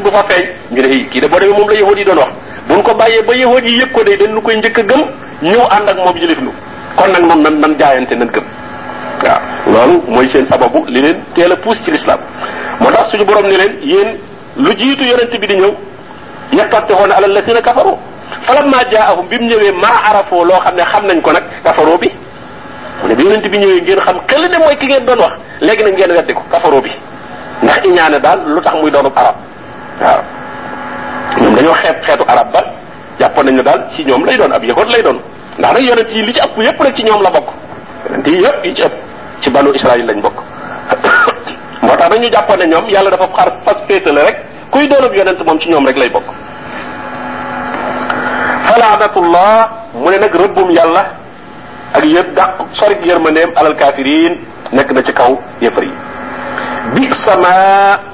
bu fa feeñ. Ñu ne kii de boo demee moom la yahudi doon wax. Buñ ko bàyyee ba yahudi yi yëg ko de dañ nu koy njëkk a gëm ñëw ànd ak moom yilif nu kon nag noonu nan nan jaayante nan gëm. Waaw loolu mooy seen sababu li leen teel a puus ci lislaam moo tax suñu borom ni leen yéen lu jiitu yonent bi di ñëw yattafixoona ala lasina ma falamma jaahum bi mu ñëwee maa arafoo loo xam ne xam nañ ko nag kafaroo bi. Mu ne bi yonent bi ñëwee ngeen xam xel ne mooy ki ngeen doon wax. Léegi nag ngeen weddi ko kafaroo bi. Ndax iñaane daal lu tax muy doonub arab. Waaw ñoom dañoo xeeb xeetu arab ba jàppoon nañu daal ci ñoom lay doon ab yahud lay doon ndax nag yonent yi li ci ëpp yépp nag ci ñoom la bokk yonent yi yépp yi ci ëpp ci banu israil lañ bokk moo tax dañu jàppoon ne ñoom yàlla dafa xar fas féetale rek kuy doonub yonent moom ci ñoom rek lay bokk falaanatullah mu ne nag rëbbum yàlla ak yëpp dàq sorik yërmandeem alal kafirin nekk na ci kaw yëfar yi bi sama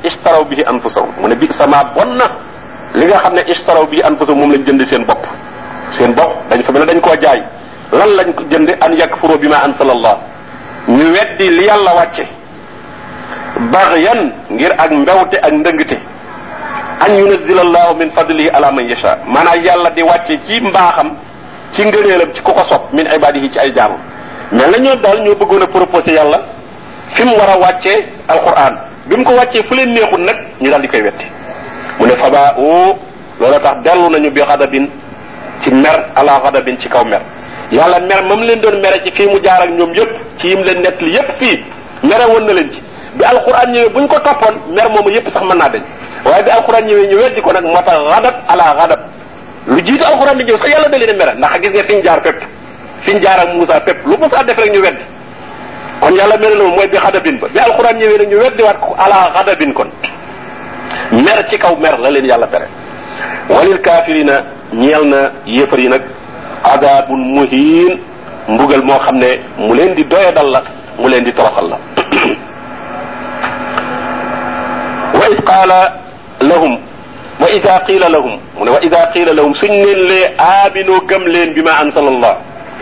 istaraw bihi anfusahum. Mu ne bi sama bon na li nga xam ne istaraw bihi anfusahum moom lañ jënd seen bopp. Seen bopp dañ fa mel dañ koo jaay. Lan lañ ko jënd? An yakfuru bima ansalallah ñu weddi li yàlla wàcce. Baxyan ngir ak mbewte ak ndëngte. An yunazila allahu min fadlihi ala man yasha. Maanaam yàlla di wàcce ci mbaaxam ci ngëneelam ci ku ko sopp min ibadihi ci ay jaamam. Mais la ñoo daal ñoo bëggoon a proposé yàlla fi mu war a wàccee alquran. bi mu ko wàccee fu leen neexul nag ñu daal di koy wetti. mu ne faba o loola tax dellu nañu bi xadabin ci mer ala xadabin ci kaw mer. yàlla mer mam leen doon mere ci fii mu jaar ak ñoom yépp ci yim leen nett li yépp fii mere woon na leen ci. bi alquran ñëwee buñ ko toppoon mer moomu yépp sax mën naa dañ waaye bi alquran ñëwee ñu weddi ko nag moo tax xadab ala xadab lu jiitu alquran di ñëw sax yàlla da leen mere ndax gis nga fi ñu jaar fépp. fi ñu jaar ak Moussa lu Moussa def rek ñu kon yàlla mere na mooy bi xadabin ba bi alquran ñëwee nag ñu weddi waat ko ala xadabin kon mer ci kaw mer la leen yàlla tere walil kaafirina ñeel na yéefar yi nag adabun muhin mbugal moo xam ne mu leen di doyadal la mu leen di toroxal la wa is qaala lahum wa ida qiila lahum mu ne wa ida qiila lahum suñ leen lee aabinoo gëm leen bi ma ansalallah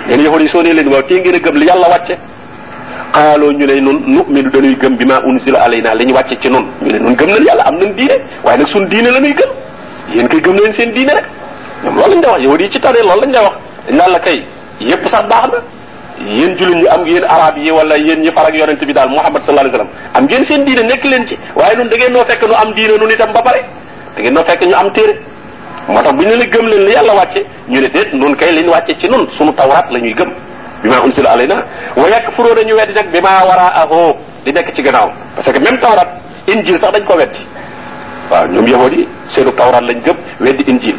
yéen yahudi soo nee leen waaw tee ngeen a gëm li yàlla wàcce qaaloo ñu ne nun numinu dañuy gëm bi ma unsila alayna li ñu wàcce ci nun. ñu ne nun gëm nañ yàlla am nañ diine waaye nag suñ diine la ñuy gëm. yéen koy gëm leen seen diine rek. ñoom loolu lañ da wax yahudi yi ci tane loolu lañ da wax. dañ naan la kay yépp sax baax na. ñu am yéen arab yi wala yéen ñi farak yonente bi daal muhammad sallallahu alayhi wasallam am ngeen seen diine nekk leen ci. waaye nun da ngeen noo fekk nu am diine nun itam ba pare. da ngeen noo am téere. moo tax bu ñu gëm leen li yàlla wàcce ñu ne déet nun kay li ñu wàcce ci nun sunu tawraat la ñuy gëm. Bi ma unsila alayna wa yakfuroo dañu weddi nag bi ma wara ahoo di nekk ci gannaaw. Parce que même tawraat injil sax dañ ko weddi. Waaw ñoom yahudi seenu tawraat lañ gëm weddi injil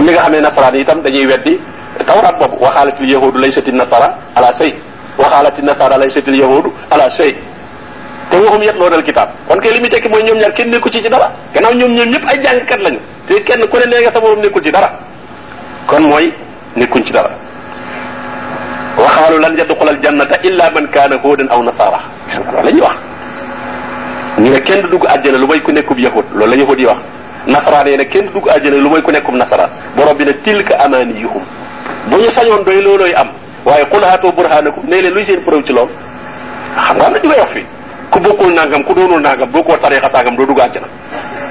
ni nga xam ne nasaraan itam dañuy weddi tawraat boobu waxaalatil yahudu laysati nasara ala shay. Waxaalati nasara laysatil yahudu ala shay. Te waxum yet loonal kitaab. Kon kay li muy tekki mooy ñoom ñaar kenn nekku ci ci dara. Gannaaw ñoom ñoom ñëpp ay jàngkat lañu. Te kenn ku ne nga sa borom nekkul ci dara. Kon nekkuñ ci dara waxaalu lan yadxulal jannata illa man kaana hudan aw nasara gis nga loolu la ñuy wax ñu ne kenn du dugg àjjana lu may ku nekkub yahud loolu la yahud yi wax nasaraan yi ne kenn du dugg àjjana lu may ku nekkub nasaraan borom bi ne tilka amaniyuhum bu ñu sañoon doy loolooy am waaye qul haatu burhanakum ne leen luy seen preuve ci loolu xam nga am na ñu koy wax fii ku bokkul nangam ku doonul nangam bokkoo tarixa sangam doo dugg àjjana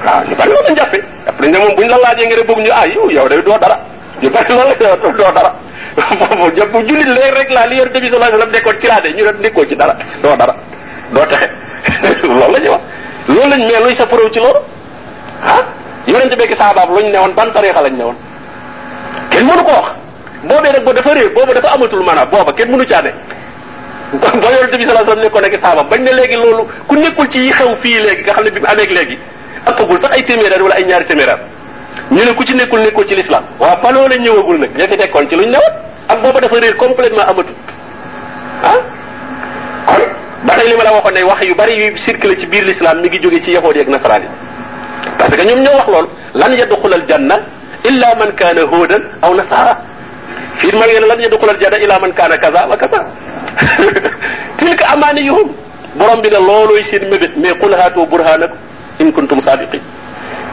waaw ñu bari loolu lañ jàppe après ne moom buñ la laajee nga ne bëgg ñu ah yow yow day doo dara ñu bari loolu la doo dara foofu jëpp jullit léegi rek laa li yor nabi sallallahu alayhi wasallam nekkoon ci laa de ñu ne nekkoo ci dara doo dara doo texe loolu la ñuy wax loolu lañ mais luy sa preuve ci loolu ah yonente bekki saabaab luñ ne woon ban tarixa lañ ne woon kenn mënu ko wax boobee nag ba dafa réer boobu dafa amatul maanaam booba kenn mënu caa ne ba yonente bi sallallahu alayhi wasallam nekkoon ak saabam bañ ne léegi loolu ku nekkul ci yi xew fii léegi nga xam ne bi mu amee léegi ëppagul sax ay wala ay ñaari ñu ne ku ci nekkul nekkul ci l'islam. waaw ba loola ñëwagul nag ña fi ci luñ newoon ak booba dafa réer complètement amatul. ah kon ba li ma la waxoon ne wax yu bari yu circulé ci biir l'islam mi ngi jóge ci yahood ak nasaraan parce que ñoom ñoo wax loolu. lan yadxulal janna illa man kaana hudan aw nasara fii ma ngeen lan yadxulal janna illa man kaana kaza wa kaza. tilka amaniyuhum borom bi ne loolooy seen mébét mais qul haatu burhanakum in kuntum sadiqin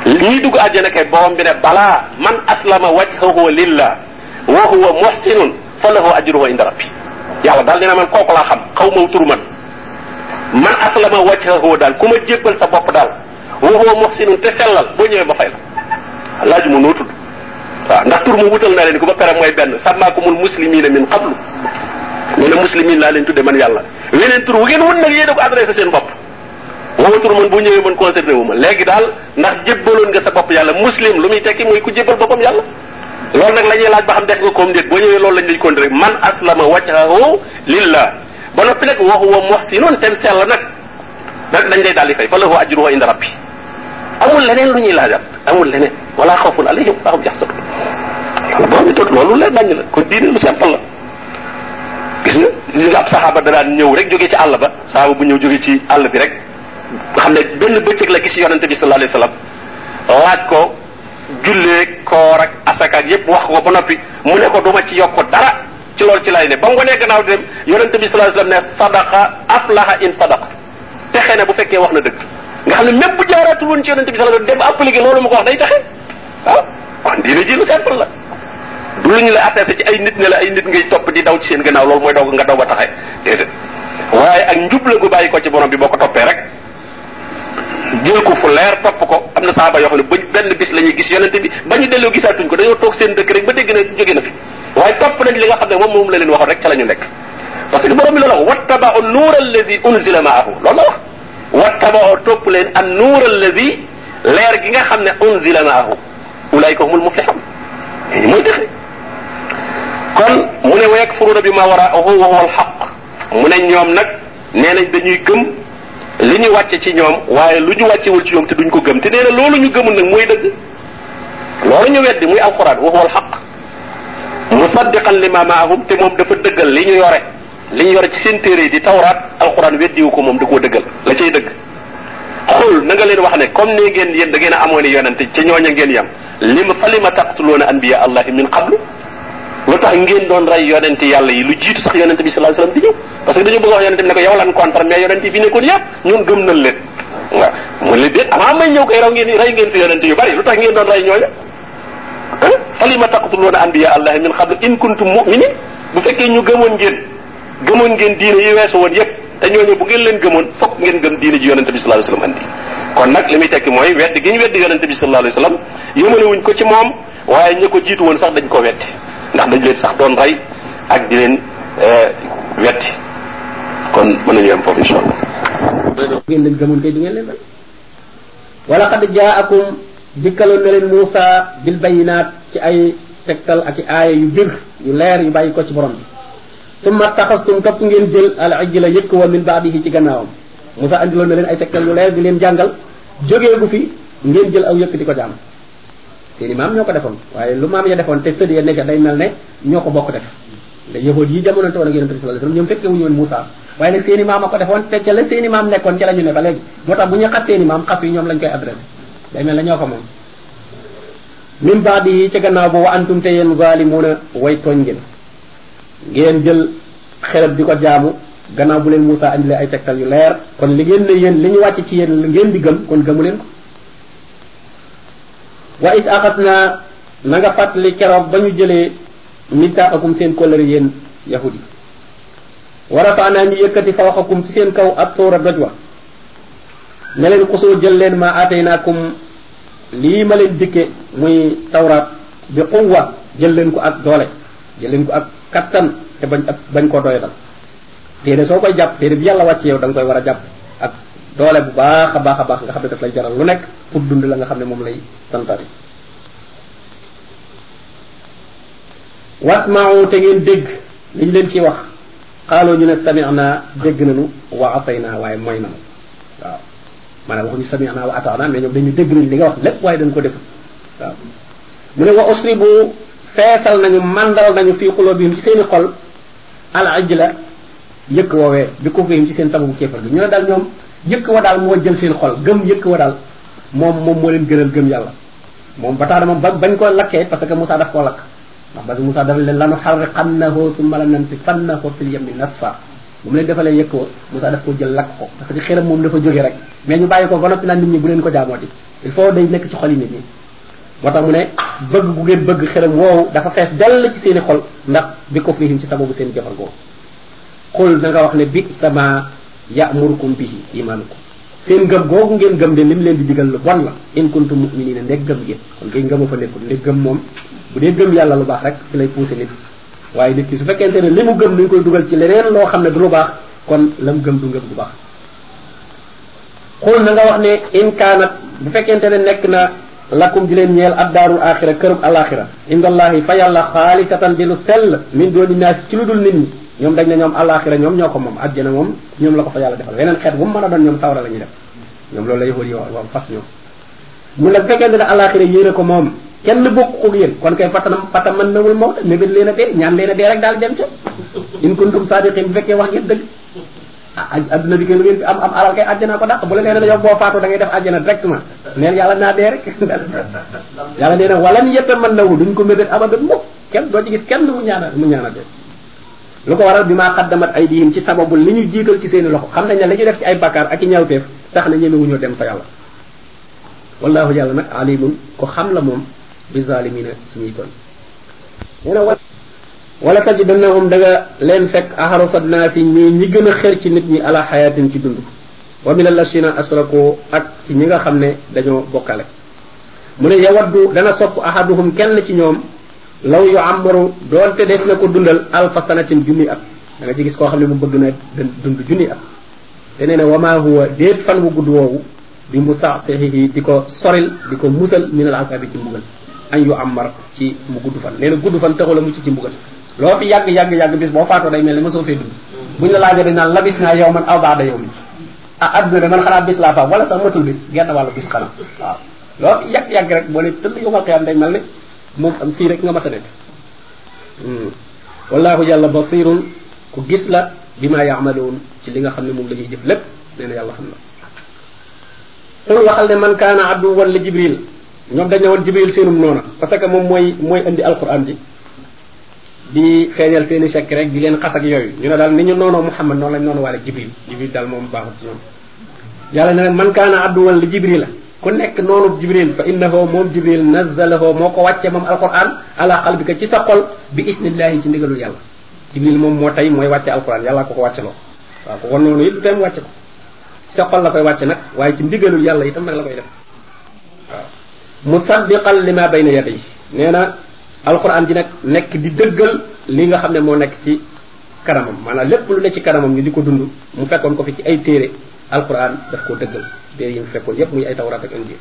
ñii dugg àjjana kay borom bi ne balaa man aslama wajhahu lillah wa huwa muhsinun fa lahu ajruhu inda rabbi. Yàlla daal dina man kooku laa xam xaw ma tur man. Man aslama wajhahu daal ku ma jébbal sa bopp daal wa huwa muhsinun te sellal boo ñëwee ba fay la. Laaj mu noo tudd. Waaw ndax tur mu wutal naa leen ko ba pare mooy benn sàmmaakumul muslimina min qablu. Nee na muslimin laa leen tudde man yàlla. Weneen tur wu ngeen wun nag yéen ko adressé seen bopp wama tur man bu ñëwee man concerné wu ma. Léegi daal ndax jébbaloon nga sa bopp yàlla muslim lu muy tekki mooy ku jébbal boppam yàlla. Loolu nag la ñuy laaj ba xam def nga koom déet. Boo ñëwee loolu lañ lay konti rek man aslama wajhahu lillah. Ba noppi nag wa huwa muhsinun tem sell nag. Nag dañ lay daal di fay. Fa lahu ajruhu inda rabbi. Amul leneen lu ñuy laajat amul leneen. Wala xawfun alayhim wala hum yaxsabun loolu borom tot loolu leer nañ la. Kon diine lu simple la. Gis nga gis nga ab saxaaba da daan ñëw rek jóge ci àll ba. Saxaaba bu ñëw jóge ci àll bi rek nga xam ne benn bëccëg la gis yonente bi sallallahu alayhi wasallam laaj ko jullee koor ak asaka ak yépp wax ko ba noppi mu ne ko duma ci yokk dara ci loolu ci lay ne. ba ko nee gannaaw dem yonente bi sallallahu alayhi wasallam ne sadaqa aflaha in sadaqa. Texe ne bu fekkee wax na dëgg. Nga xam ne même bu jaaraatul woon ci yonente bi sallallahu alayhi wasallam dem appliqué loolu mu ko wax day texe waaw kon diine ji lu simple la. Du ñu la attesté ci ay nit ne la ay nit ngay topp di daw ci seen gannaaw loolu mooy daw nga daw ba taxe. Déedéet. Waaye ak njub la gu bàyyi ko ci borom bi boo ko toppee rek jël ko fu leer topp ko am na saaba yoo xam ne ba benn bis la ñuy gis yonente bi ba ñu delloo gisaatuñ ko dañoo toog seen dëkk rek ba dégg ne jóge na fi waaye topp nañ li nga xam ne moom moom la leen waxoon rek ca la ñu nekk parce que borom bi loolu wax wattaba'u nuur alladi unzila ma'ahu loolu la wax wattaba'u topp leen an nuur alladi leer gi nga xam ne unzila ma'ahu ulaayka humul muflihun mooy dexe kon mu ne wa yakfuruna bi ma waraahu wa huwa alxaq mu ne ñoom nag nee nañ dañuy gëm li ñu wàcce ci ñoom waaye lu ñu wàccewul ci ñoom te duñ ko gëm te nee na loolu ñu gëmul nag mooy dëgg loolu ñu weddi muy alquran wa huwa alxaq musaddiqan lima maahum te moom dafa dëggal li ñu yore li ñu yore ci seen téere di tawraat alquran weddiwu ko moom da koo dëggal la cay dëgg xul na nga leen wax ne comme ne ngeen yéen da ngeen a amoon yonente ci ñooña ngeen yam lima fa lima taqtuluuna anbiya allahi min qablu lu tax ngeen doon rey yonente yàlla yi lu jiitu sax yonente bi sallallahu alayhi wasallam di ñëw parce que dañu bëgg wax yonente bi ne ko yow lan contre mais yonente yi fi nekkoon yëpp ñun gëm nañ leen waaw mu ne déet avant may ñëw koy raw ngeen rey ngeen fi yonente yu bari lu tax ngeen doon rey ñooña ah fa lima taqtuluuna anbiya allahi min qablu in kuntum mu'minin. Bu fekkee ñu gëmoon ngeen gëmoon ngeen diine yi weesu woon yëpp te ñooñu bu ngeen leen gëmoon fokk ngeen gëm diine ji yonente bi sallallahu alayhi wasallam andi kon nag li muy tekki mooy weddi gi ñu weddi yonente bi sallallahu alayhi wasallam. Yëmale wuñ ko ci moom waaye ñi ko jiitu woon sax dañ ko weddi ndax dañ leen sax doon rey ak di leen weddi. Kon mën nañu am foofu insha allah ngeen leen gëmoon kay du ngeen leen rey. Wala qad jaakum dikkaloon na leen Muusa bil bayinaat ci ay tegtal ak aaya yu bir yu leer yu bàyyi ko ci borom bi. Summa taxastum topp ngeen jël al ijla yëkk wa min baadihi ci gannaawam. Musa andiloon na leen ay tegtal yu leer di leen jàngal. Jógee gu fi ngeen jël aw yëkk di ko jaam seeni maam ñoo ko defoon. Waaye lu maam ya defoon te sëd ya nekk day mel ne ñoo ko bokk def. Nda yahud yi jamono woon ak yonente bi sallallahu alayhi wasallam ñoom fekke Musa waaye nag seeni maam a ko defoon te ca la seeni maam nekkoon ca la ñu ne ba léegi. Moo tax bu ñu xas seeni maam xas yi ñoom lañ koy adressé. Day mel ne ñoo ko moom. Min baadihi ca gannaaw bu wa antum te yéen zalimuna way tooñ ngeen. Ngeen jël xerab di ko jaamu. Gannaaw bu leen Moussa andile ay tegtal yu leer. Kon li ngeen ne yéen li ñu wàcc ci yéen ngeen di gëm kon gëmu leen ko wa is axas naa na nga fàttali keroog ba ñu jëlee misaaxakum seen kóllëre yéen yahud yi wa rafaanaa ñu yëkkati fawqakum ci seen kaw ak tuura doj ne leen xusoo jël leen ma aataynaakum lii ma leen dikke muy tawraat bi quwwa jël leen ko ak doole jël leen ko ak kattan te bañ ak bañ koo doyadal. Téere soo koy jàpp téere bi yàlla wàcc yow da koy war a doole bu baax a baax a baax nga xam ne daf lay jaral lu nekk pour dund la nga xam ne moom lay santaane wasma'u te ngeen dégg liñ leen ci wax. Xaaloo ñu ne sami'na dégg nañu wa asayna waaye mooy nañu waaw. Maanaam waxuñu sami'na wa ata'na mais ñoom dañu dégg nañ li nga wax lépp waaye dañ ko def waaw. Mu ne wa usribu feesal nañu mandal nañu fii xulóobihim ci seeni xol al ajla yëkk woowee bi ko fihim ci seen sababu kéefar gi. Ñu ne daal ñoom yëkk wa daal moo jël seen xol gëm yëkk wa daal moom moom moo leen gënal gëm yàlla. Moom ba tax na moom ba bañ ko lakkee parce que Moussa daf koo lakk. Ndax parce que Moussa dafa leen lanu xarriqannahu summa lanansifannahu fil yammi nasfa. Bu mu leen defalee yëkk wa Moussa daf ko jël lakk ko. Parce que xelam moom dafa jóge rek. Mais ñu bàyyi ko ba noppi naan nit ñi bu leen ko jaamooti. Il faut day nekk ci xol yi nit ñi. Moo tax mu ne bëgg gu ngeen bëgg xelam woowu dafa fees dell ci seeni xol ndax bi ko fihim ci sababu seen jëfal googu. Xul na nga wax ne bi sama ya'murukum bihi imanukum. Seen gëm googu ngeen gëm de lim leen di digal lu bon la in kuntum mu'minina ndeg gëm ngeen. Kon kay ngëmu fa nekkul ndeg gëm moom bu dee gëm yàlla lu baax rek ci lay poussé nit. Waaye nit ki su fekkente ne li mu gëm koy dugal ci leneen loo xam ne du lu baax kon lam gëm du ngëm bu baax. Xul na nga wax ne in kaanat bu fekkente ne nekk na lakum di leen ñeel ab daarul axira kërub alaxira indallahi fa yàlla xaalisatan di lu sell min dooni naas ci lu dul nit ñoom dañ ne ñoom alaxira ñoom ñoo ko moom àjjana moom ñoom la ko fa yàlla defal. Weneen xeet bu mu mën a doon ñoom sawra la def. Ñoom loolu la yahud wax fas ñoom. Mu ne bu fekkente ne alaxira yéene ko moom kenn bokk ko yéen kon kay fatanam fata mën nawul moo mébét leen a dee ñaan leen a dee rek daal dem ca. In kuntum sadiqin bu fekkee wax ngeen dëgg. Adduna bi kay lu ngeen fi am am alal kay àjjana ko dàq. Bu la nee na yow boo faatoo da ngay def àjjana directement. Neen yàlla naa dee rek. Yàlla nee na walan yetta mën nawu duñ ko mébét abadan mukk. Kenn doo ci gis kenn mu ñaana mu ñaana dee lu ko waral bi maa xaddamat ay diim ci sababu li ñu jiital ci seeni loxo. Xam nañ ne la ñu def ci ay bakkaar ak i ñaawteef tax na ñemewuñoo dem fa yàlla. Wallahu yàlla nag alimun ko xam la moom bi zalimina suñuy toll nee na wala tajidannahum da leen fekk aharasa naasi ñi ñi gën a xër ci nit ñi ala xayatin ci dund. Wa min allasina asrako ak ci ñi nga xam ne dañoo bokkale mu ne yawaddu dana sopp ahaduhum kenn ci ñoom law yu amaru doonte des na ko dundal alfa sanatin junni at. Da nga ci gis koo xam ne mu bëgg na dund junni at. Te nee na wama huwa déet fan wu gudd woowu bi mu saxihi di ko soril di ko musal min al asabi ci mbugal. An yu amar ci mu gudd fan. Nee na gudd fan taxul a mucc ci mbugal. Loo fi yàgg yàgg yàgg bis boo faatoo day mel ne ma soo fee dund. Buñ la laajee dañ naan labis naa yow man aw baada yow mi ah àdduna de man xanaa bis laa fa wala sax matul bis genn bis xanaa. Waaw. Loo fi yàgg yàgg rek boo ne tëll xiyam day mel ni moom am fii rek nga mas nekk. Wallahu yàlla basirun ku gis la bi ma yaamaloon ci li nga xam ne moom la ñuy jëf lépp nee na waxal ne man jibril. Ñoom dañ woon jibril seenum noona parce que moom alquran di feeñal seen i sekk rek di leen xas ak yooyu. Ñu ne ni ñu noonoo Muhammad noonu lañ Jibril. Jibril ci ne man Jibril ku nekk noonu Jibril fa innahu moom Jibril nazzalahu moo ko wàcce moom alquran ala qalbika ci sa xol bi isnillahi ci ndigalul yàlla. Jibril moom moo tey mooy wàcce alquran yàlla ko ko wàcce loo waaw ko kon noonu it du tey wàcce ko. Ci sa xol la koy wàcce nag waaye ci ndigalul yàlla itam nag la koy def. Musaddiqan lima bayna yadayhi. Nee na alquran ji nag nekk di dëggal li nga xam ne moo nekk ci kanamam. Maanaam lépp lu ne ci kanamam ñu di ko dund mu fekkoon ko fi ci ay téere alquran daf koo dëggal. Téere yi mu fekkoon yépp muy ay tawrat ak injil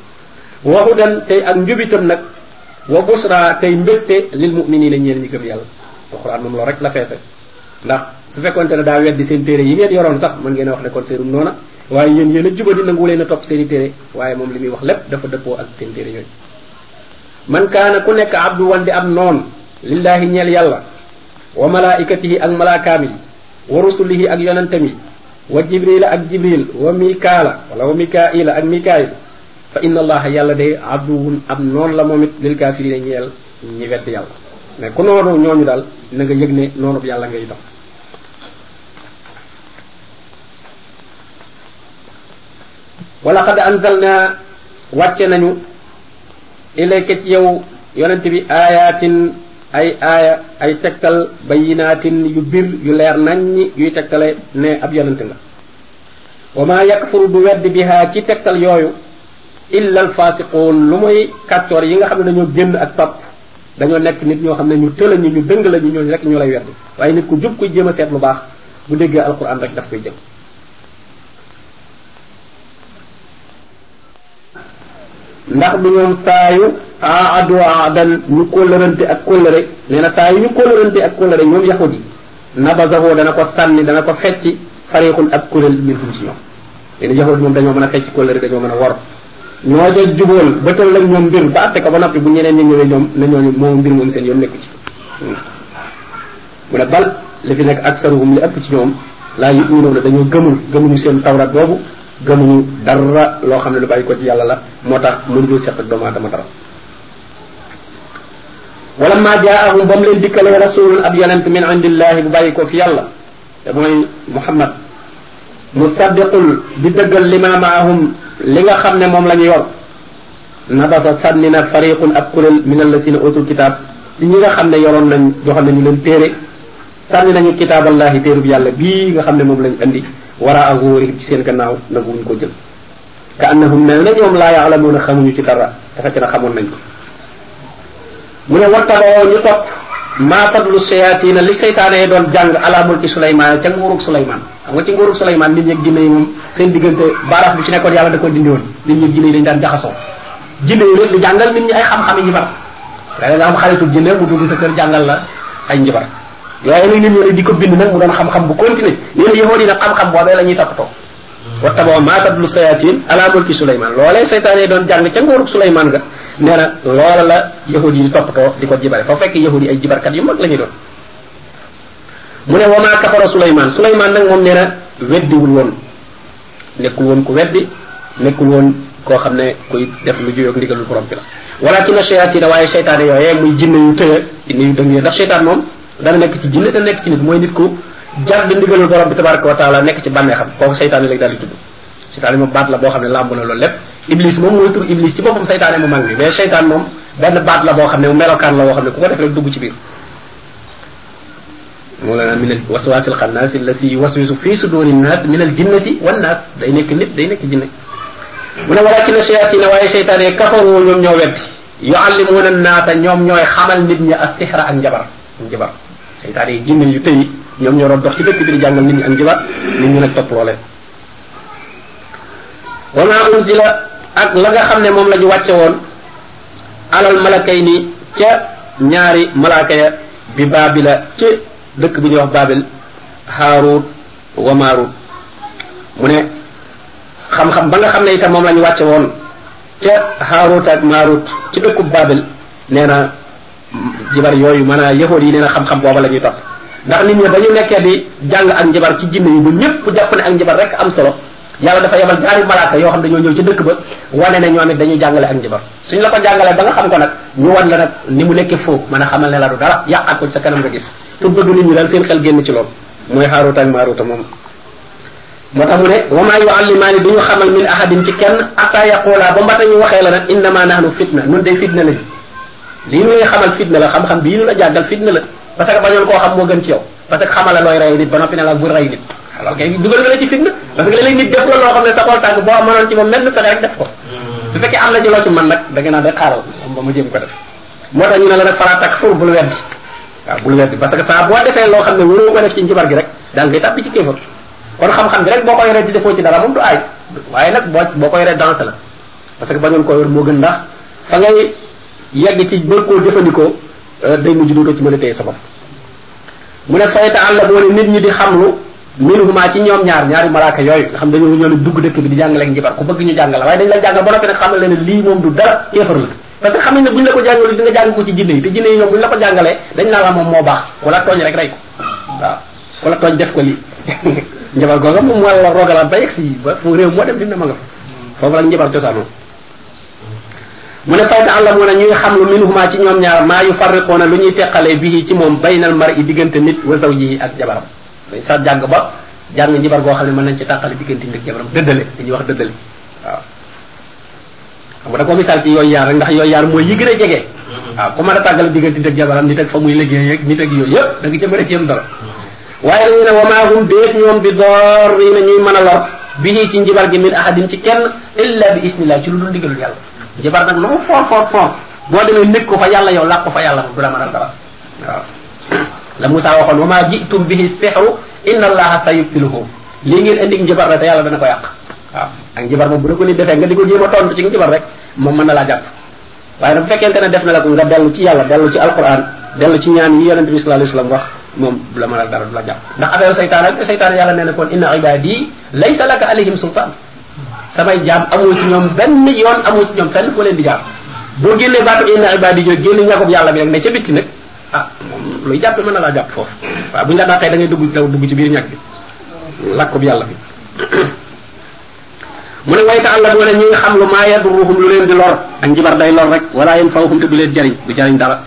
waxu dan tey ak njubitam nag wa busra tey mbégte lil muminina ñeen ñi gëm yàlla. Alquran moom loolu rek la feese ndax su fekkoonte ne daa weddi seen téere yi ngeen yoroon sax mën ngeen wax ne kon seenum noona. Waaye yéen yéen a jubadi nangu leen a topp seen i téere waaye moom li muy wax lépp dafa dëppoo ak seen téere yooyu. Man kaana ku nekk abdu wan di am noon lillahi ñeel yàlla wa malaikatihi ak malaakaam yi wa rusulihi ak yonentam yi wa jibrila ak jibril wa mikaala wala wa mikaila ak mikail fa inna allaha yàlla day abduwun ab noonu la moom it lil kaafirina ñeel ñi wedd yàlla ku noonu ñooñu daal na nga yëg ne noonu yàlla ngay dox. wala qad anzalna wàcce nañu ilayka ci yow yonent bi ayatin ay aaya ay tegtal bayinaatin yu bir yu leer naññi yuy tegtale ne ab yonent nga wa ma yakfuru du wedd biha ci tegtal yooyu illa alfasiqun lu muy kàccoor yi nga xam ne dañoo génn ak topp. Dañoo nekk nit ñoo xam ne ñu tëla ñu ñu dëng la ñu ñooñu rek ñu lay wedd. Waaye nit ku jub kuy jéem a seet lu baax bu déggee alquran rek daf koy jëm ndax du ñoom saayu aadu aadan ñu kóllërante ak kóllëre nee na saa yu ñu kóllërante ak kóllëre ñoom yahud yi nabazahu dana ko sànni dana ko fecci fariqun ab kuréel minhum ci ñoom léegi yahud moom dañoo mën a fecc kóllëre dañoo mën a wor ñoo ca jubóol ba tël ak ñoom mbir ba atte ko ba noppi bu ñeneen ñi ñëwee ñoom ne ñooñu moom mbir moom seen yoon nekku ci mu ne bal li fi nekk aksaruhum li ëpp ci ñoom laa yuminuuna dañoo gëmul gëmuñu seen tawrat boobu gëmuñu dara loo xam ne lu bàyyi ko ci yàlla la moo tax mënuñu seq ak doomu aadama dara. wala ma jaahum ba mu leen dikkalee rasulun ab yonent min indillahi bu bàyyi ko fi yàlla te mooy muhammad. musaddiqul di dëggal lima maahum li nga xam ne moom la ñu yor. nabasa sànni na fariqun ab kuréel min allatina utul kitaab ci ñi nga xam ne yoroon nañ joxoon nañu leen téere. sànni nañu kitaaballahi téerub yàlla bii nga xam ne moom lañ andi wara azurihim ci seen gannaaw nangu wuñ ko jël ka annahum mel na ñoom laa yaalamuuna xamuñu ci dara dafa ci na xamoon nañ ko mu ne wattaboo ñu topp maa tadlu shayatina li seytaane doon jàng ala mulki Suleymaan ca nguurug Suleymaan xam nga ci nguurug Suleymaan nit ak jinne yi moom seen diggante baras bi ci nekkoon yàlla da ko dindi woon nit ak jinne yi dañ daan jaxasoo jinne yi nag di jàngal nit ñi ay xam-xam yi njibar léeg nga am xaritu jinne mu dugg sa kër jàngal la ay njibar yooyu nag nit ñi di ko bind nag mu doon xam-xam bu continuer yéen yahood yi nag xam-xam boobee la ñuy toppatoo wattaboo maa tadlu shayatin ala mulki Suleymaan loolee seytaane doon jàng ca nguurug Suleymaan nga nee na la yahud yi di toppatoo di ko jibare fa fekk yahud yi ay jibarkat yu mag la ñu doon. Mu ne wa maa kafara Suleymaan Suleymaan nag moom nee na weddiwul woon. Nekkul woon ku weddi nekkul woon koo xam ne kuy def lu juyoog ndigalul borom bi la. Walakin shayatina waaye seytaane yooyee muy jinne yu tëye jinne yu dëng ndax seytaan dana nekk ci jinne dana nekk ci nit mooy nit ku jar di ndigalul borom bi tabaraka wa taala nekk ci bànnee xam kooku seytaane léegi daal di tudd seytaane moom baat la boo xam ne làmb na loolu lépp iblis moom mooy tur iblis ci boppam seytaane mu mag bi mais seytaan moom benn baat la boo xam ne melokaan la boo xam ne ku ko def rek dugg ci biir waswasil xannaas allasi yuwaswisu fi suduri nnaas min al jinnati wan naas day nekk nit day nekk jinne mu ne walakin shayatina waaye seytaane kafaru ñoom ñoo weddi yuallimuuna naasa ñoom ñooy xamal nit ñi as sixra ak njabar njabar seytaane yi jinne yu tëyi ñoom ñoo dox ci dëkk bi di jàngal nit ñi ak njabar nit ñi nag topp loolee wa ma unzila ak la nga xam ne moom la ñu wàcce woon alal malakay ni ca ñaari malaaka ya bi baabila ci dëkk bi ñuy wax baabil haarut wa maarut mu ne xam-xam ba nga xam ne itam moom la wàcce woon ca haarut ak maarut ci dëkkub baabil nee na jibar yooyu maanaam yahood yi nee xam-xam booba la ñuy ndax nit ñi dañu nekkee di jàng ak njabar ci jinne yi ba jàpp ne ak rek am solo yàlla dafa yebal ñaari malaaka yoo xam dañoo ñëw ci dëkk ba wane ne ñoom it dañuy jàngale ak njabar suñ la ko jàngalee ba nga xam ko nag ñu wan la nag ni mu nekkee foofu mën a xamal ne la du dara yàqaat ko ci sa kanam nga gis. pour bëgg nit ñi daal seen xel génn ci loolu. mooy moom. moo tax mu ne wa maa yuallimaani xamal min ahadin ci kenn atta yaqula ba mbata ñu waxee la nag innama nahnu fitna nun day fitna lañ lii ñu lay xamal fitna la xam-xam bii ñu la jàggal fitna la. Parce que bañoon koo xam moo gën ci yow. Parce que xamal la looy rey nit ba noppi ne la bul rey nit. Alors kay dugal nga la ci fitna. Parce que léeg-léeg nit def la loo xam ne sa xool tànk boo mënoon ci moom menn fexe rek def ko. Su fekkee am na ci loo ci man nag da nga naan rek xaaral ba ma jéem ko def. Moo tax ñu ne la nag falaa tak fur bul weddi. Waaw bul weddi. Parce que saa boo defee loo xam ne waroo ko def ci njibar gi rek daal ngay tàbbi ci kéefar kon xam-xam bi rek boo ko yoree di defoo ci dara moom du aay. Waaye nag boo boo ko yoree danse la. Parce que bañoon koo yor moo gën ndax fa ngay yegg ci bëgg koo jëfandikoo day mujj dootoo ci mën a téye sa mu ne fayta àlla moo ne nit ñi di xamlu minhuma ci ñoom ñaar ñaari malaaka yooyu nga xam dañoo ñoo dugg dëkk bi di jàngale ak njibar ku bëgg ñu jàngal waaye dañ la jàngal ba noppi nag xamal leen lii moom du dara kéefar la. Parce que xam ne buñ la ko jàngalu di nga jàng ko ci jinne yi te jinne yi ñoom buñ la ko jàngalee dañ naan la moom moo baax wala tooñ rek rey ko waaw wala tooñ def ko lii. Njabar googa moom wala rogalaat ba yegg si ba réew moo dem dina ma nga fa. Foofu la njabar cosaanoo mu ne fayta àlla mu ne ñuy xam lu minhuma ci ñoom ñaar maa yu farriqoona lu ñuy teqalee bii ci moom baynal mar i nit wa zawjihi ak jabaram. Dañ sa jàng ba jàng njibar goo xam ne mën nañ ci tàqale diggante nit ak jabaram dëddale dañuy wax dëddale. Waaw. Xam da ko misaal ci yooyu yaar rek ndax yooyu yaar mooy yi gën a jege. Waaw ku mën a nit ak jabaram nit ak fa muy liggéey ak nit ak yooyu yëpp da nga ca mën a jéem dara. Waaye dañu ne wa hum déet ñoom bi door na ñuy mën lor bii ci njibar gi min ahadin ci kenn illa bi isnillah ci lu dul ndigalul yàlla njibar nag lu mu foor foor foor boo demee nekk ko fa yàlla yow làq ko fa yàlla moom du la dara waaw la Moussa waxoon wa maa jitum bihi sihru inna allaha sayubtiluhu lii ngeen indi njibar la te yàlla dana ko yàq waaw ak njibar moom bu la ko nit defee nga di ko tontu ci njibar rek moom mën na laa jàpp. Waaye nag bu fekkente ne def na la ko nga dellu ci yàlla dellu ci alquran dellu ci ñaan yi yonente bi sallallahu alayhi wasallam wax moom du la dara du la jàpp. Ndax affaire seytaan rek seytaan yàlla kon inna ibadi laysa laka alayhim sultan samay jaam amoo ci ñoom benn yoon amoo ci ñoom fenn foo leen di jaar. Boo génnee baatu inna ibadi jooju génne ñàkkub yàlla bi rek ne ca bitti nag ah moom luy jàppe mën na laa jàpp foofu. Waaw bu ñu la dàqee da ngay dugg daw dugg ci biir ñàkk bi lakkub yàlla bi. Mu ne wayta àlla bu ne ñi nga xam lu maa yadruhum lu leen di lor ak njibar day lor rek wala yeen fawhum te du leen jariñ du jariñ dara.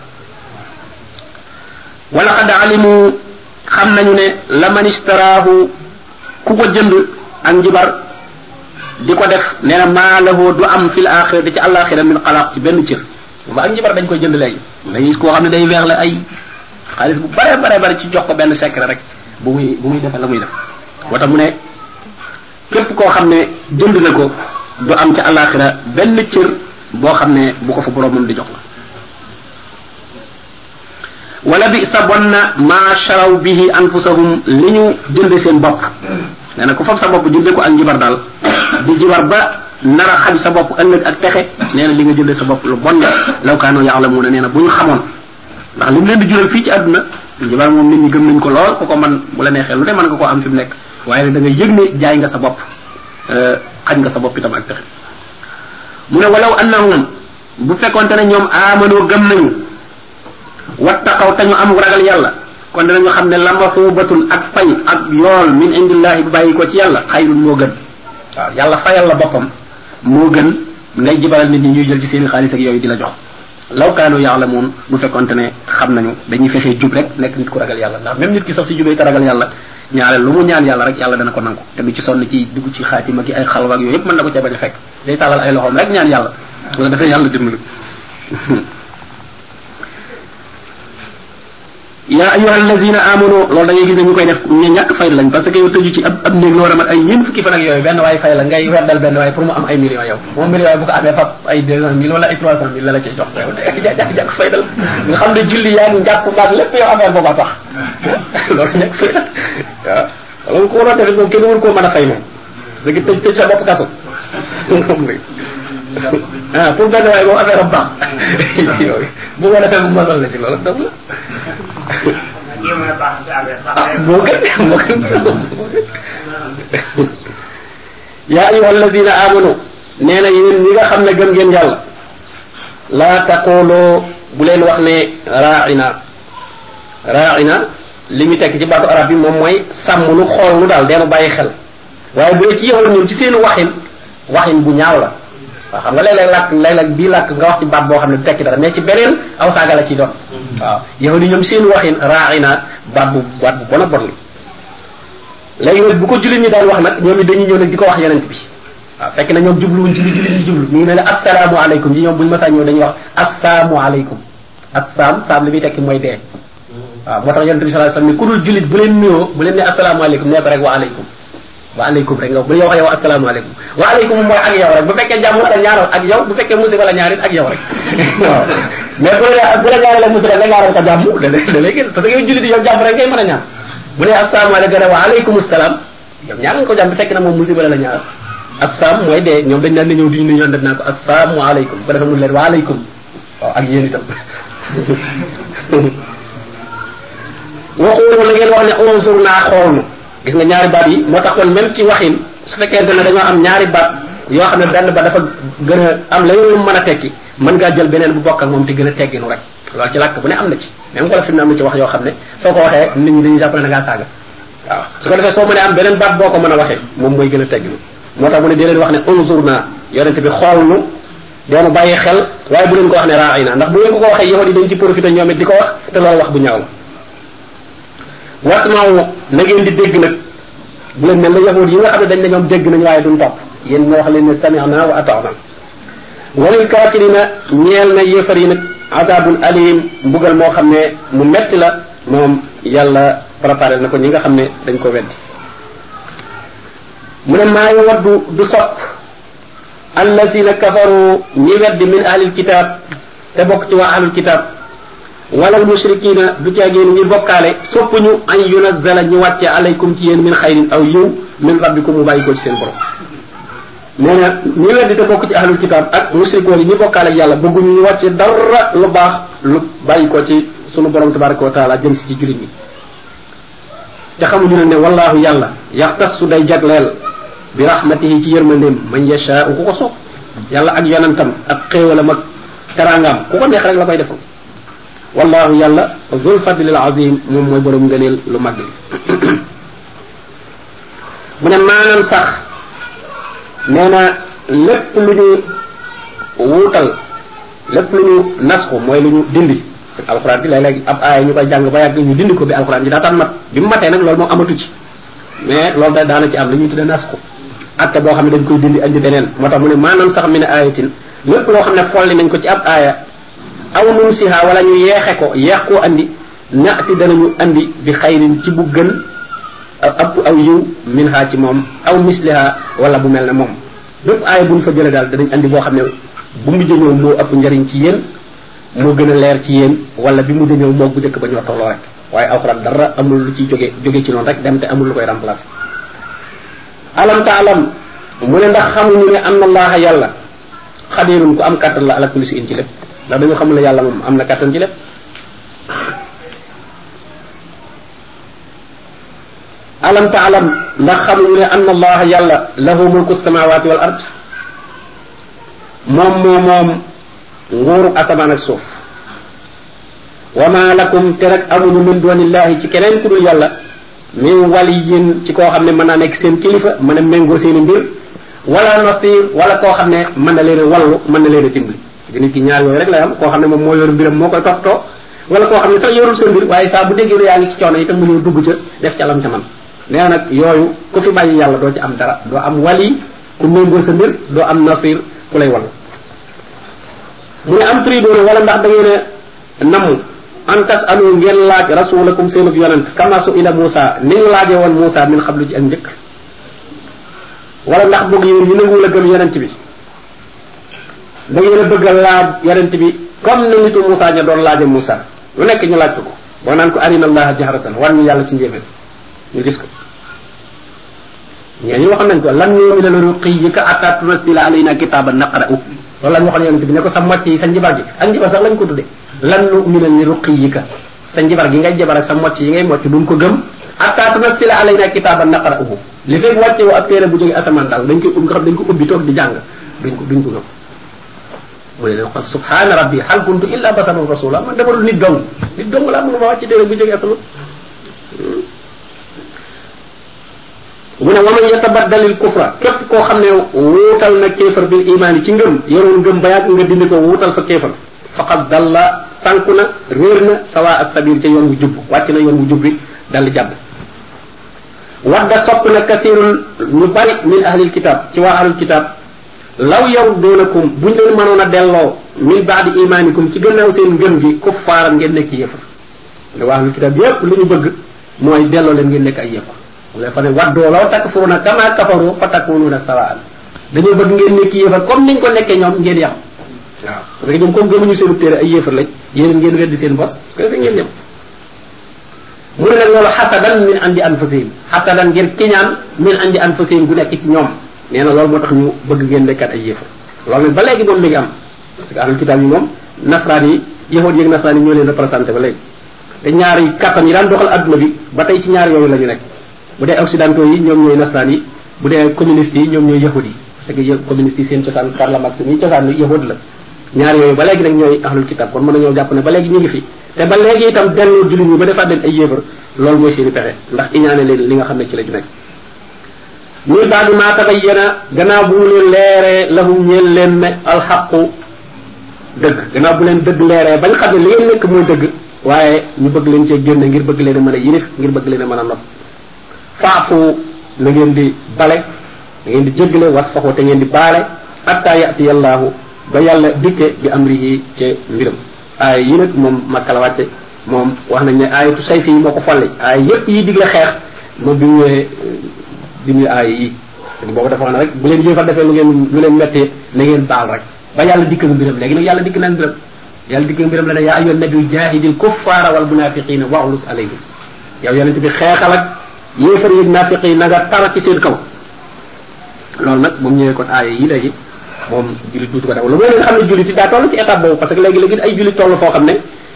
Wala xad alimu xam nañu ne la man istaraahu ku ko jënd ak njibar di ko def nee na maa lahu du am fil axira ci àlaxira min xalaaq ci benn cër. Ba ak njibar dañ koy jënd léegi. Dañuy gis koo xam ne day weex la ay xaalis bu bare bare bare ci jox ko benn secret rek bu muy bu muy defee la muy def. Moo tax mu ne képp koo xam ne jënd na ko du am ca alaxira benn cër boo xam ne bu ko fa boroomam di jox la. Wala bi sa bon na maa sharaw bihi anfusahum li ñu jënde seen bopp. Nee na ku fab sa bopp jënde ko ak njibar daal. Di jibar ba nara xañ sa bopp ëllëg ak pexe. Nee na li nga jënde sa bopp lu bon la. Law kaanoo ya'lamuuna nee na bu ñu xamoon. Ndax li mu leen di jural fii ci àdduna njibar moom nit ñi gëm nañ ko lool ku ko man bu la neexee lu ne mën nga koo am fi mu nekk. Waaye da nga yëg ne jaay nga sa bopp. Xañ nga sa bopp itam ak pexe. Mu ne walaw annahum bu fekkonte ne ñoom gëm nañu wattaqaw te ñu am ragal yàlla kon danañu xam ne lamasubatun ak fay ak yool min indillahi bu bàyyi ko ci yàlla xayrun moo gën. waaw yàlla fayal la boppam. moo gën ngay jibaral nit ñi ñuy jël ci seeni xaalis ak yooyu di la jox. law kaanu yaalamuun bu fekkonte ne xam nañu dañuy fexee jub rek nekk nit ku ragal yàlla. ndax même nit ki sax si jubee te ragal yàlla ñaare lu mu ñaan yàlla rek yàlla dana ko nangu. te du ci sonn ci dugg ci xaatima ki ay xalwa ak yooyu yëpp mën na ko ca bañ a fekk. day tàllal ay loxoom rek ñaan yàlla. wala dafay yàlla dimbali néeg loo mat ay ñeent fukki fan ak yooyu benn waay fay la ngay weddal benn waay pour mu am ay millions yow moom millions yi bu ko amee fab ay deux cent mille wala ay trois cent mille la la cay jox yow te jàkk jàkk fay dal nga xam ne julli yaa ngi njàpp mbaag lépp yow affaire booba tax loolu ñàkk fay la waaw loolu ko waroon defit moom kenn war koo mën a fay moom parce que tëj tëj sa bopp kaso ah pour benn waay moom affaire am baax. Bu ko defee mu masal la ci loolu daf la moo gën moo gën. Yaa ayuha alladina amanu nee na yéen ñi nga xam ne gëm ngeen yàlla laa taqooloo bu leen wax ne raaina. Raaina li ñu tekk ci baatu arab bi moom mooy sàmm nu xool nu daal deenu bàyyi xel. Waaye bu dee ci yowoon ñoom ci seen waxin waxin bu ñaaw la. Waaw xam nga léeg-léeg làkk léeg-léeg bii làkk nga wax ci baat boo xam ne tekki dara mais ci beneen aw saaga la ciy doon. Waaw. Yow ñoom seen waxin baat bu baat bu bon a bon li léegi nag bu ko jullit ñi daan wax nag ñoom it dañuy ñëw nag di ko wax yonent bi. Waaw fekk na ñoom jubluwuñ ci li jullit ñi jublu. Ñu ne la assalaamu aleykum yi ñoom buñu masaa ñëw dañuy wax assaamu aleykum assaam saam li muy tekki mooy dee. Waaw moo tax bi sallallahu alayhi wasallam ne ku dul jullit bu leen nuyoo bu leen ne assalaamu aleykum nee ko rek wa aleykum wa aleykum rek nga bu yow waxee wa asalaamaaleykum wa aleykum mooy ak yow rek bu fekkee jàmm la ñaanal ak yow bu fekkee musiba la ñaarit ak yow rek mais bu la bu la ñaanalee musiba nga ñaanal ko jàmm da lay da lay gën parce que yow jullit yow jàmm rek ngay mën a ñaan bu ne asalaamaaleykum ne wa aleykum salaam yow ñaanal ko jàmm bu fekk na moom musiba la la ñaanal assaam mooy dee ñoom dañ daan ñëw di ñu ñoon def naa ko assalaamu aleykum bu defee mu leen wa aleykum waaw ak yéen itam waxuñu la ngeen wax ne unzur naa xool nu gis nga ñaari baat yi moo tax kon même ci waxin su fekkente ne dañoo am ñaari baat yoo xam ne benn ba dafa gën a am leneen lu mën a tekki mën ngaa jël beneen bu bokk ak moom te gën a tegginu rek loolu ci làkk bu ne am na ci même wala fi mu ci wax yoo xam ne soo ko waxee nit ñi dañuy jàpp ne da ngaa saaga waaw su ko defee soo mënee am beneen baat boo ko mën a waxee moom mooy gën a tegginu moo tax mu ne di leen wax ne unzur naa yonente bi xool nu doonu bàyyi xel waaye bu leen ko wax ne raay ndax bu leen ko ko waxee yahudi yi dañ ci profité ñoom it di ko wax te loolu wax bu ñaaw la na ngeen di dégg nag bu leen mel ne yahud yi nga xam ne dañ ne ñoom dégg nañu waaye duñ topp yéen ñoo wax leen ne sami'na wa ata'na walil kafirina ñeel na yéefar yi nag azabun alim mbugal moo xam ne mu metti la moom yàlla préparé na ko ñi nga xam ne dañ ko weddi mu ne maa yawaddu du sopp allazina kafaru ñi weddi min ahlil kitab te bokk ci waa ahlul kitab wala mushrikina du caagéen ñi bokkaale soppuñu an yunazzala ñu wàcce alaykum ci yéen min xayrin aw yiw min rabbikum mu bàyyi ko ci seen borom. Nee na ñi weddi te bokk ci ahlul kitab ak mushrikoon ñi bokkaale ak ñu wàcce dara lu baax lu bàyyi ko ci sunu borom tabaraka wa taala jëm ci jullit ñi. Te xamuñu ne ne wallahu yàlla yaxtassu day jagleel bi rahmatihi ci yërmandeem man yashaa'u ku ko sopp yàlla ak yonentam ak xéewalam ak teraangaam ku ko neex rek la koy defal wallahu yàlla zul fadlil azim moom mooy borom ngëneel lu mag li. mu ne maanaam sax nee na lépp lu ñu wuutal lépp lu ñu nasxu mooy lu ñu dindi. Parce que alxuraan bi léeg-léeg ab aaya ñu koy jàng ba yàgg ñu dindi ko bi alxuraan ji daataan mat. Bi mu matee nag loolu moom amatu ci. Mais loolu da daana ci am lu ñuy tudde nasxu. Atte boo xam ne dañ koy dindi andi beneen. Moo tax mu ne maanaam sax mi ne aayatin lépp loo xam ne folli nañ ko ci ab aaya aw nun siha wala ñu yeexe ko yeex koo andi naati danañu andi bi xayrin ci bu gën ab aw yiw min ha ci moom aw misliha wala bu mel ne moom. Bépp aaya bu ñu fa jëlee daal danañ andi boo xam ne bu mujj ñëw moo ëpp njariñ ci yéen moo gën a leer ci yéen wala bi mujj ñëw moo bu njëkk ba ñoo tolloo rek. Waaye alxuraan dara amul lu ciy jóge jóge ci noonu rek dem te amul lu koy remplacer. Alam taalam mu ne ndax xamuñu ne am na allaha yàlla xadirun ku am kàttan la ala kulli si in ci lépp ndax dañu xamul ne yàlla moom am na kàttan ci lépp alam taalam ndax xamuñu ne anna allaha yàlla lahu mulku samawati wal ard moom moo moom nguuru asamaan ak suuf wa ma lakum te nag amuñu min dunillahi ci keneen ku dul yàlla min waliyin ci koo xam ne mën naa nekk seen kilifa mën a méngoo seen mbir wala nasir wala koo xam ne mën na leen a wallu mën na leen a dimbali ci nit ki ñaar yooyu rek lay am. Koo xam ne moom moo yor mbiram moo koy toppatoo. Wala koo xam ne sax yorul sa mbir waaye saa bu déggee yaa ngi ci coono itam mu ñëw dugg ca def lam ca man. Nee nag yooyu ku fi bàyyi yàlla doo ci am dara. Doo am wali ku méngoo sa mbir doo am nasir ku lay wallu mu ne am tridoone wala ndax da ngeen a namm an tasalu ngeen laaj rasulakum seenub yonent kama su ila Musa ni ñu laaje woon Musa min xablu ci ak njëkk. Wala ndax bëgg yéen ñu nanguwul a gëm yonent bi da ngeen a bëgg laaj bi comme na nitu Musa ña doon laaje Musa lu nekk ñu laaj ko ko. boo naan ko arina allaha jahratan war ñu yàlla ci njéemeen ñu gis ko. ñooñu waxoon nañ ko lan nu'mina li ruqiyyika hatta tunazzila alayna kitaban naqra'u. loolu lañ waxoon yonent bi ne ko sa mocc yi sa njibar gi. ak njibar sax lañ ko tudde lan nu'mina li ruqiyyika sa njibar gi ngay jabar ak sa mocc yi ngay mocc duñ ko gëm. hatta tunazzila alayna kitaban naqra'uhu li fekk wàcce wu ab bu jóge asamaan daal dañ nga xam dañ ko ubbi toog di jàng. duñ ko duñ ko mu ne leen xol subhana rabbi hal kuntu illa basaran rasula man demalul nit dong nit dong laa mënu ma wàcc téere bu jóge asamaan mu ne waman yatabaddalil kufra képp koo xam ne wuutal na kéefar bil imaani ci ngëm yoroon ngëm ba yàgg nga dindi ko wuutal fa kéefar faqad dalla sànku na réer na sawa as-sabil ca yoon wu jub wàcc na yoon wu jub bi dal jàdd wadda sopp na kathirun ñu bari min ahlil kitab ci waa ahlul kitab law yardunakum buñ leen mënoon a delloo min baadi imaanikum ci gannaaw seen ngëm gi kuffaaran ngeen nekk yëfar ne waa kitab yépp li ñu bëgg mooy delloo leen ngeen nekk ay yëfar wala fa ne waddoo law takfuruna kama kafaru fa takununa sawaan. Dañoo bëgg ngeen nekk yéefar comme niñ ko nekkee ñoom ngeen yam. Waaw parce que ñoom comme gëmuñu seen téere ay yéefar lañ yéen ngeen weddi seen bos parce que ngeen yam. Mu ne nag loolu xasadan min andi anfusihim xasadan ngir kiñaan min andi anfusihim gu nekk ci ñoom nee na loolu moo tax ñu bëgg ngeen nekkat ay yéefar. Loolu nag ba léegi moom mi ngi am. Parce que ahlul kitaab yi moom nasraan yi yahood yeeg nasraan yi ñoo leen représenté ba léegi. Te ñaari kattan yi daan doxal adduna bi ba tey ci ñaar yooyu la ñu nekk. Bu dee occidentaux yi ñoom ñooy nasraan bu dee communistes yi ñoom ñooy yi. Parce que communistes yi seen cosaan Karl Marx ñi cosaan yahud la. Ñaar yooyu ba léegi nag ñooy ahlul kitab kon mën nañoo jàpp ne ba léegi ñu ngi fi. Te ba léegi itam delloo jullit ñi ba defaat ay pexe. Ndax leen li nga ci muy baadu maa tabayyana gannaaw bu mu leen leeree lahum ñeel leen ne alxaqu dëgg. Gannaaw bu leen dëgg leeree bañ xam ne li ngeen nekk mooy dëgg waaye ñu bëgg leen cee génne ngir bëgg leen a mën a yilif ngir bëgg leen a mën a not faafu na ngeen di bale na ngeen di jéggale wasfaxu te ngeen di baale hatta yati yallahu ba yàlla dikke bi amrihi ca mbiram. Aaya yi nag moom makka wàcce moom wax nañ ne aayatu sayfi yi moo ko folli. Aaya yépp yi digle xeex moom bi mu ñëwee bi muy aaya yi que boobu dafa rek bu leen jëfal defee lu ngeen lu leen mettee na ngeen baal rek. Ba yàlla dikk ak mbiram léegi nag yàlla dikk na mbiram. Mbiram la jaahidil kuffaara wal munafiqina wa'lus alayhim. Yow yonente bi xeexal ak yéefar yi nafiq na nga tara ci seen kaw. Loolu nag moom ñëwee kon aaya yi léegi moom jullit duutu ko daw la mooy ne jullit yi daa toll ci étape boobu parce que léegi léegi ay jullit toll foo xam ne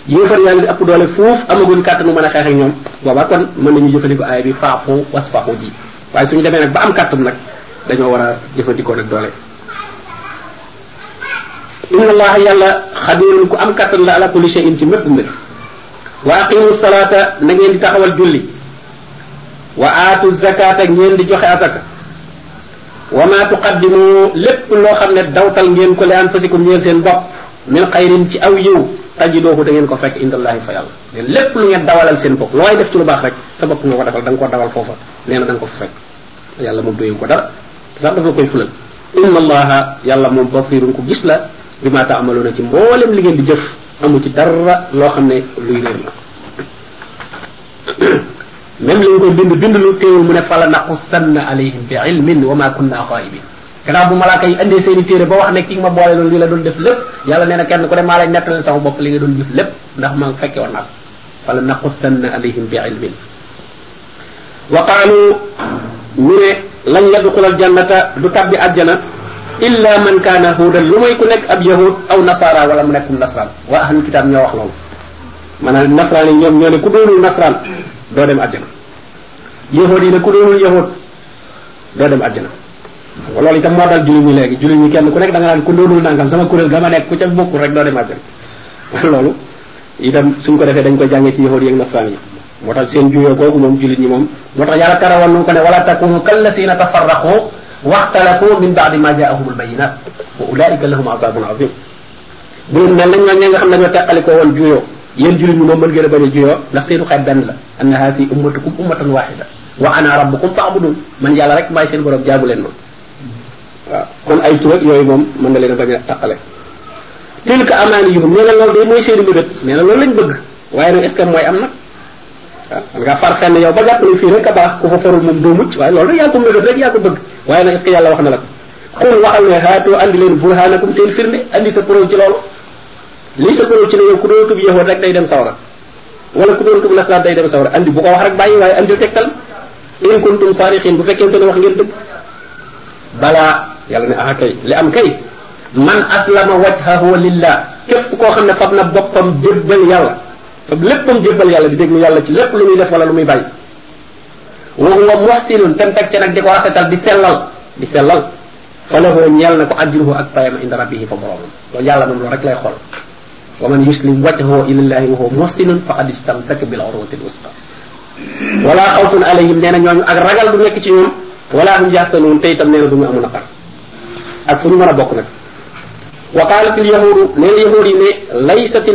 yéefar ëpp doole ak kon bi waaye suñu demee nag ba am kàttan nag dañoo war a jëfandikoo nag doole inna allaha yàlla xadirun ku am kàttan la ala kulli shay'in ci mépp mbir wa aqimu salata na ngeen di taxawal julli wa aatu zakata ngeen di joxe asaka wa ma tuqaddimu lépp loo xam ne dawtal ngeen ko li anfasikum ñeel seen bopp min xayrin ci aw yiw tajidoohu da ngeen ko fekk indallahi fa yàlla. Leen lépp lu ngeen dawalal seen bopp looy def ci lu baax rek sa bopp nga ko defal da nga ko dawal foofa. Nee na da nga ko fekk. Yàlla moom doyewu ko dara. Sax dafa koy fulal. Inna allaha yàlla moom basirun ku gis la bi ma ci mboolem li ngeen di jëf amu ci dara loo xam ne luy réer la. Même li koy bind bind lu teewul mu ne fala naqussanna alayhim bi ilmin wa ma kunna xaayibin gannaaw bu malaaka yi indee seeni téere ba wax ne ki ma boole loolu li la doon def lépp yàlla nee na kenn ku ne maa lay nettalal sama bopp li nga doon def lépp ndax ma fekke woon naa fala naqussanna alayhim bi ilmin wa qaalu ñu ne lañ yadxulal jannata du tabbi àjjana illa man kaana hudan lu may ku nekk ab yahud aw nasara wala mu nekkum nasran wa ahlul kitab ñoo wax loolu maanaam nasraan yi ñoom ñoo ne ku doonul nasraan doo dem àjjana yahud yi ne ku doonul yahud doo dem àjjana wa loolu itam moo dal jullit ñi léegi. Jullit ñi kenn ku nekk da nga naan ku doonul nangam sama kuréel ga ma nekk ku ca bokkul rek doo dem àjjana loolu itam suñ ko defee dañ koy jàngee ci yahud yi ak nasraan yi. Moo tax seen juyoo googu moom jullit ñi moom moo tax yàlla tarawoon nu ko ne wala takunu kallasina tafarraqu waxtalafu min baadi ma jaahum albayinat wa ulaika lahum azabun azim bu leen mel nañ ñi nga xam ne ñoo teqalikoo woon juyoo yéen jullit ñi moom mën ngeen a bañ a juyoo ndax seenu xeet benn la. Anna haasi ummatukum ummatan waxida wa ana rabbukum faabudun man yàlla rek maay seen borom jaamu leen noonu kon ay tur ak yooyu moom mën na leen a bañ a taqale. Tilka amaaniyuhum nee na loolu day mooy seeni mébét. Nee na loolu lañ bëgg. Waaye nag est ce mooy am waaw man ngaa far fenn yow ba jàpp ne fii rek baax ku fa farul moom doo mucc. Waaye loolu rek yaa ko mébét rek yaa ko bëgg. Waaye nag est ce que yàlla wax na la ko? Xul waxal ne haatoo andi leen burhanakum seen firnde andi sa preuve ci loolu. Lii sa preuve ci ne yow ku doon tub yahud rek day dem sawra wala ku doon tub nasaraan day dem sawra andi bu ko wax rek bàyyi waaye andil tegtal. In kuntum saariqin bu fekkente ne wax ngeen dëgg. Balaa yàlla ne ah kay li am kay man aslama wajhahu lillah képp koo xam ne fab na yàlla fab léppam jébbal yàlla di déglu yàlla ci lépp lu muy def wala lu muy bàyyi wa huwa muhsinun tem teg ca nag di ko rafetal di sellal di sellal fa lahu ñeel na ko ajruhu ak payam inda rabbihi fa boromam loolu yàlla moom loolu rek lay xool wa man yuslim wajhahu ilallahi wa huwa muhsinun faqad istamsaka bil urwati lwusqa wala xawfun alayhim nee na ñooñu ak ragal du nekk ci ñoom wala hum yaxsanuun te itam nee na du ñu amu naqar ak fu ñu mën a bokk nag wa qalat al yahudu nee na yahud yi ne laysat